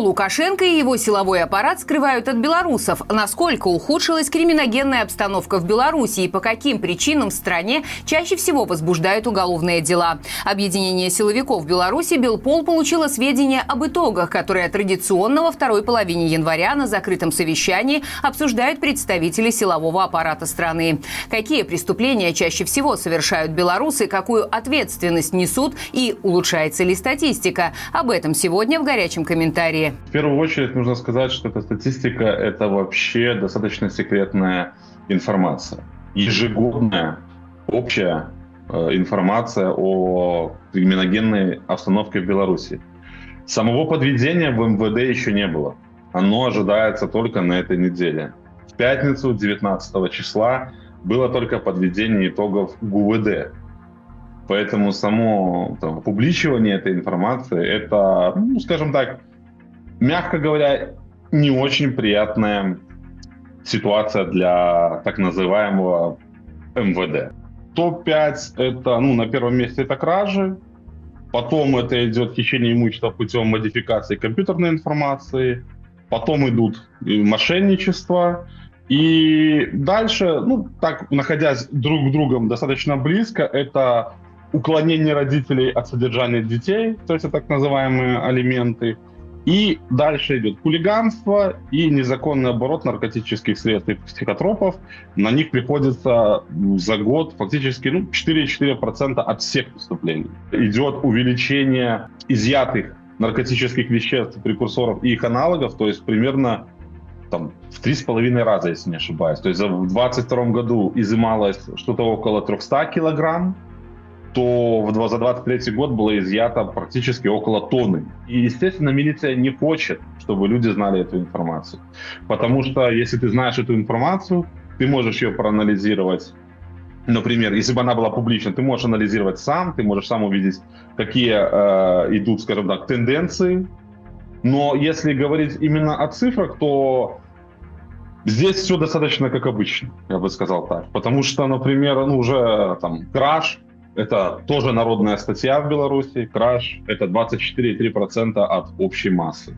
Лукашенко и его силовой аппарат скрывают от белорусов? Насколько ухудшилась криминогенная обстановка в Беларуси и по каким причинам в стране чаще всего возбуждают уголовные дела? Объединение силовиков Беларуси Белпол получило сведения об итогах, которые традиционно во второй половине января на закрытом совещании обсуждают представители силового аппарата страны. Какие преступления чаще всего совершают белорусы, какую ответственность несут и улучшается ли статистика? Об этом сегодня в горячем комментарии В первую очередь нужно сказать, что эта статистика – это вообще достаточно секретная информация. Ежегодная общая э, информация о криминогенной обстановке в Беларуси. Самого подведения в МВД еще не было. Оно ожидается только на этой неделе. В пятницу, 19 числа, было только подведение итогов ГУВД. Поэтому само там, публичивание этой информации, это, ну, скажем так, мягко говоря, не очень приятная ситуация для так называемого МВД. Топ-5 это, ну, на первом месте это кражи, потом это идет хищение имущества путем модификации компьютерной информации, потом идут мошенничество, и дальше, ну, так, находясь друг к другом достаточно близко, это уклонение родителей от содержания детей, то есть это так называемые алименты – и дальше идет хулиганство и незаконный оборот наркотических средств и психотропов. На них приходится за год фактически ну, 4,4% от всех преступлений. Идет увеличение изъятых наркотических веществ, прекурсоров и их аналогов, то есть примерно там, в три с половиной раза, если не ошибаюсь. То есть в 2022 году изымалось что-то около 300 килограмм, то за 23 год было изъято практически около тонны. И, естественно, милиция не хочет, чтобы люди знали эту информацию. Потому что если ты знаешь эту информацию, ты можешь ее проанализировать Например, если бы она была публична, ты можешь анализировать сам, ты можешь сам увидеть, какие э, идут, скажем так, тенденции. Но если говорить именно о цифрах, то здесь все достаточно как обычно, я бы сказал так. Потому что, например, ну, уже там краж, это тоже народная статья в Беларуси. Краш – это 24,3% от общей массы.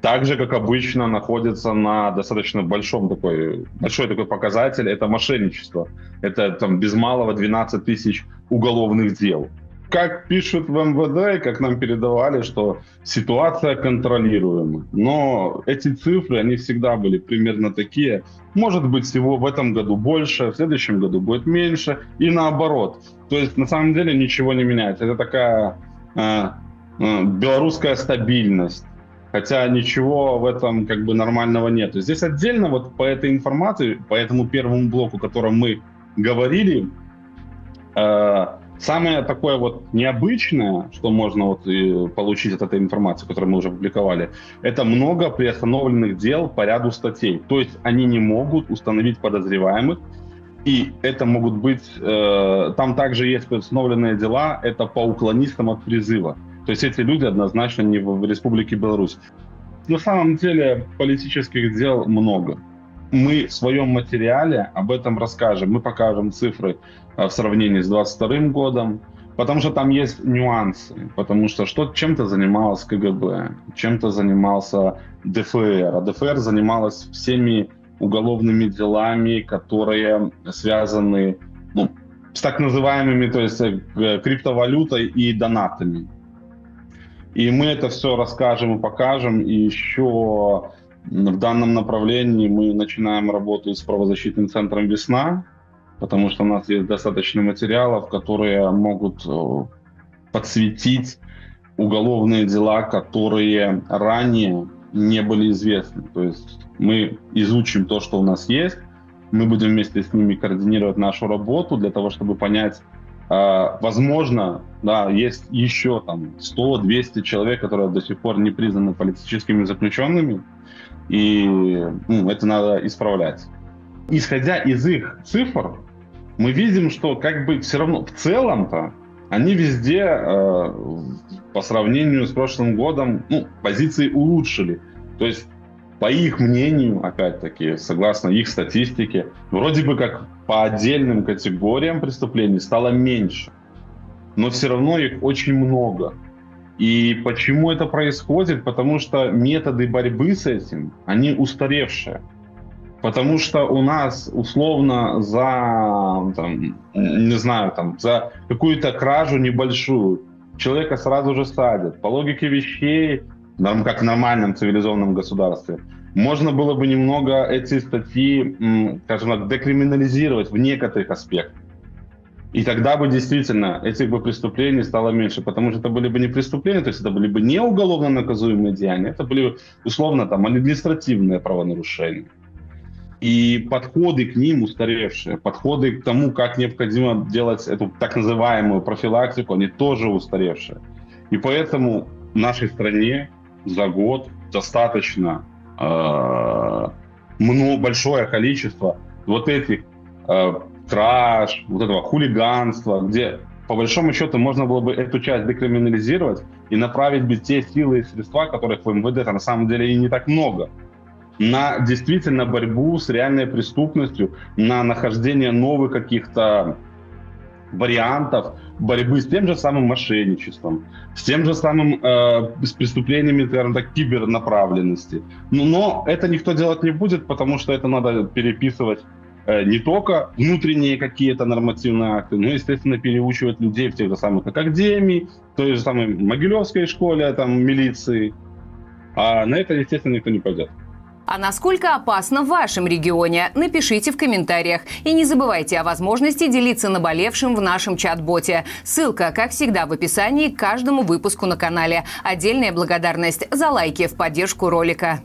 Также, как обычно, находится на достаточно большом такой, большой такой показатель – это мошенничество. Это там без малого 12 тысяч уголовных дел как пишут в МВД, как нам передавали, что ситуация контролируема. Но эти цифры, они всегда были примерно такие. Может быть, всего в этом году больше, в следующем году будет меньше, и наоборот. То есть, на самом деле, ничего не меняется. Это такая э, э, белорусская стабильность. Хотя ничего в этом как бы нормального нет. Здесь отдельно вот по этой информации, по этому первому блоку, о котором мы говорили, э, Самое такое вот необычное, что можно вот получить от этой информации, которую мы уже публиковали, это много приостановленных дел по ряду статей. То есть они не могут установить подозреваемых, и это могут быть, э, там также есть приостановленные дела, это по уклонистам от призыва. То есть эти люди однозначно не в, в Республике Беларусь. На самом деле политических дел много мы в своем материале об этом расскажем. Мы покажем цифры э, в сравнении с 2022 годом, потому что там есть нюансы. Потому что что, чем-то занималась КГБ, чем-то занимался ДФР. А ДФР занималась всеми уголовными делами, которые связаны ну, с так называемыми, то есть э, криптовалютой и донатами. И мы это все расскажем и покажем, и еще в данном направлении мы начинаем работу с правозащитным центром «Весна», потому что у нас есть достаточно материалов, которые могут э, подсветить уголовные дела, которые ранее не были известны. То есть мы изучим то, что у нас есть, мы будем вместе с ними координировать нашу работу для того, чтобы понять, возможно, да, есть еще там 100-200 человек, которые до сих пор не признаны политическими заключенными, и ну, это надо исправлять. Исходя из их цифр, мы видим, что как бы все равно в целом-то они везде э, по сравнению с прошлым годом ну, позиции улучшили. То есть, по их мнению, опять-таки, согласно их статистике, вроде бы как по отдельным категориям преступлений стало меньше. Но все равно их очень много. И почему это происходит? Потому что методы борьбы с этим, они устаревшие. Потому что у нас условно за, там, не знаю, там, за какую-то кражу небольшую человека сразу же садят. По логике вещей, как в нормальном цивилизованном государстве, можно было бы немного эти статьи, скажем так, декриминализировать в некоторых аспектах. И тогда бы действительно этих бы преступлений стало меньше, потому что это были бы не преступления, то есть это были бы не уголовно наказуемые деяния, это были условно там административные правонарушения. И подходы к ним устаревшие, подходы к тому, как необходимо делать эту так называемую профилактику, они тоже устаревшие. И поэтому в нашей стране за год достаточно много, большое количество вот этих э, краж, вот этого хулиганства, где по большому счету можно было бы эту часть декриминализировать и направить бы те силы и средства, которых в МВД на самом деле и не так много, на действительно борьбу с реальной преступностью, на нахождение новых каких-то вариантов борьбы с тем же самым мошенничеством, с тем же самым э, с преступлениями, скажем так, кибернаправленности. Но, но это никто делать не будет, потому что это надо переписывать Э, не только внутренние какие-то нормативные акты, но, естественно, переучивать людей в тех же самых академиях, в той же самой Могилевской школе, там, милиции. А на это, естественно, никто не пойдет. А насколько опасно в вашем регионе? Напишите в комментариях. И не забывайте о возможности делиться наболевшим в нашем чат-боте. Ссылка, как всегда, в описании к каждому выпуску на канале. Отдельная благодарность за лайки в поддержку ролика.